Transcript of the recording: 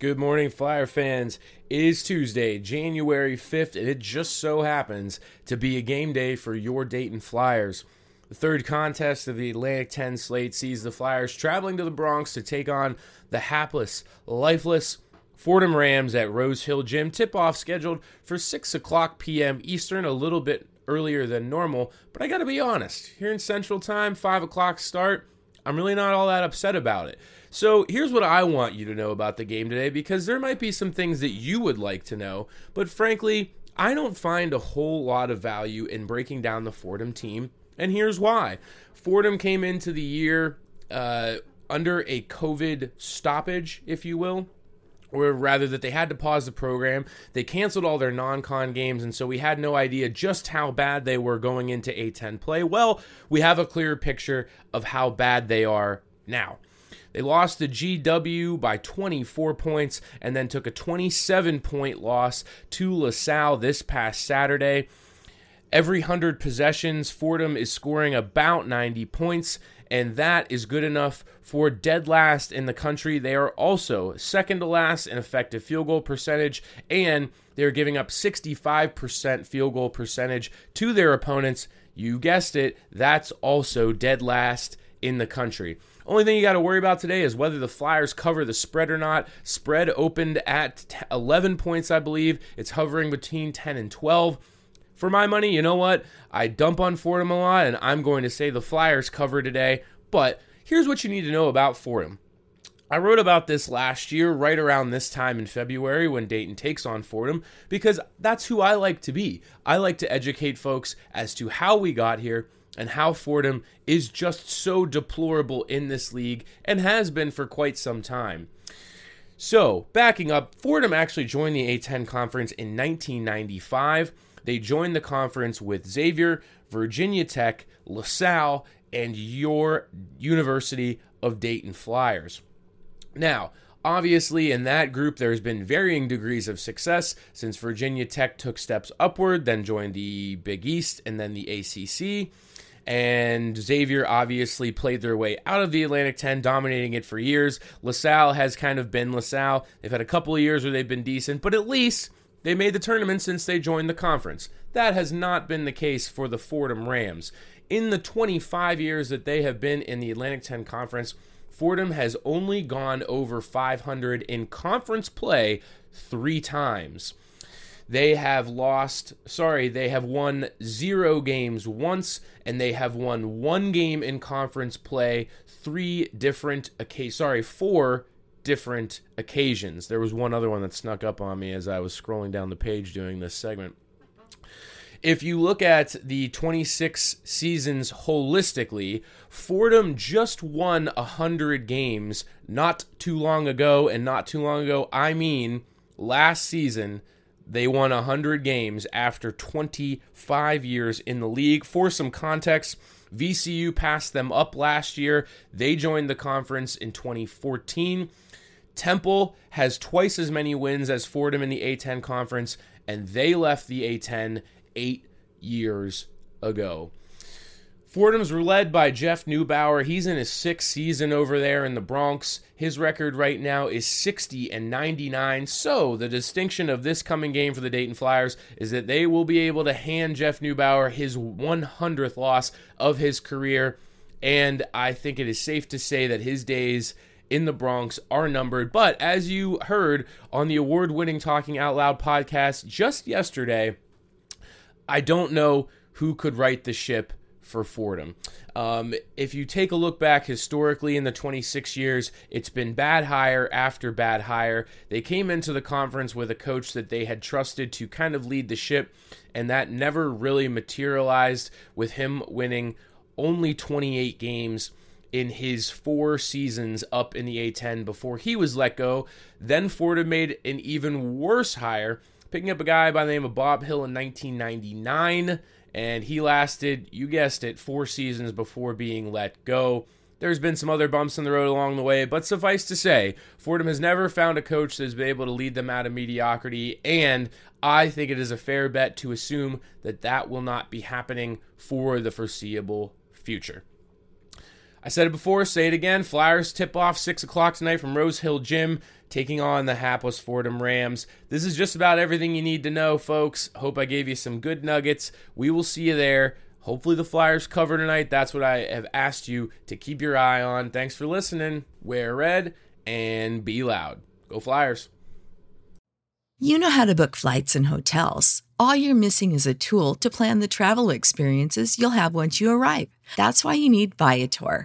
Good morning, Flyer fans. It is Tuesday, January 5th, and it just so happens to be a game day for your Dayton Flyers. The third contest of the Atlantic 10 slate sees the Flyers traveling to the Bronx to take on the hapless, lifeless Fordham Rams at Rose Hill Gym. Tip off scheduled for 6 o'clock p.m. Eastern, a little bit earlier than normal. But I got to be honest, here in Central Time, 5 o'clock start, I'm really not all that upset about it. So here's what I want you to know about the game today because there might be some things that you would like to know, but frankly, I don't find a whole lot of value in breaking down the Fordham team, and here's why. Fordham came into the year uh, under a COVID stoppage, if you will or rather that they had to pause the program. They canceled all their non con games, and so we had no idea just how bad they were going into A10 play. Well, we have a clearer picture of how bad they are now. They lost to GW by 24 points and then took a 27 point loss to LaSalle this past Saturday. Every 100 possessions, Fordham is scoring about 90 points, and that is good enough for dead last in the country. They are also second to last in effective field goal percentage, and they're giving up 65% field goal percentage to their opponents. You guessed it, that's also dead last in the country. Only thing you got to worry about today is whether the Flyers cover the spread or not. Spread opened at 11 points, I believe. It's hovering between 10 and 12. For my money, you know what? I dump on Fordham a lot, and I'm going to say the Flyers cover today. But here's what you need to know about Fordham. I wrote about this last year, right around this time in February when Dayton takes on Fordham, because that's who I like to be. I like to educate folks as to how we got here and how Fordham is just so deplorable in this league and has been for quite some time. So, backing up, Fordham actually joined the A10 conference in 1995. They joined the conference with Xavier, Virginia Tech, LaSalle, and your University of Dayton Flyers. Now, Obviously, in that group, there's been varying degrees of success since Virginia Tech took steps upward, then joined the Big East and then the ACC and Xavier obviously played their way out of the Atlantic 10, dominating it for years. LaSalle has kind of been LaSalle. They've had a couple of years where they've been decent, but at least they made the tournament since they joined the conference. That has not been the case for the Fordham Rams. In the 25 years that they have been in the Atlantic 10 Conference, Fordham has only gone over 500 in conference play three times. They have lost, sorry, they have won zero games once, and they have won one game in conference play three different, okay, sorry, four different occasions. There was one other one that snuck up on me as I was scrolling down the page doing this segment. If you look at the 26 seasons holistically, Fordham just won 100 games not too long ago. And not too long ago, I mean last season they won 100 games after 25 years in the league. For some context, VCU passed them up last year. They joined the conference in 2014. Temple has twice as many wins as Fordham in the A10 conference, and they left the A10 eight years ago. Fordham's led by Jeff Neubauer. He's in his sixth season over there in the Bronx. His record right now is 60 and 99. So the distinction of this coming game for the Dayton Flyers is that they will be able to hand Jeff Neubauer his 100th loss of his career. And I think it is safe to say that his days in the Bronx are numbered. But as you heard on the award winning Talking Out Loud podcast just yesterday, I don't know who could right the ship for Fordham. Um, if you take a look back historically in the 26 years, it's been bad hire after bad hire. They came into the conference with a coach that they had trusted to kind of lead the ship, and that never really materialized with him winning only 28 games in his four seasons up in the A10 before he was let go. Then Fordham made an even worse hire, picking up a guy by the name of Bob Hill in 1999, and he lasted, you guessed it, four seasons before being let go. There's been some other bumps in the road along the way, but suffice to say, Fordham has never found a coach that's been able to lead them out of mediocrity, and I think it is a fair bet to assume that that will not be happening for the foreseeable future. I said it before, say it again. Flyers tip off 6 o'clock tonight from Rose Hill Gym, taking on the hapless Fordham Rams. This is just about everything you need to know, folks. Hope I gave you some good nuggets. We will see you there. Hopefully, the Flyers cover tonight. That's what I have asked you to keep your eye on. Thanks for listening. Wear red and be loud. Go Flyers. You know how to book flights and hotels. All you're missing is a tool to plan the travel experiences you'll have once you arrive. That's why you need Viator.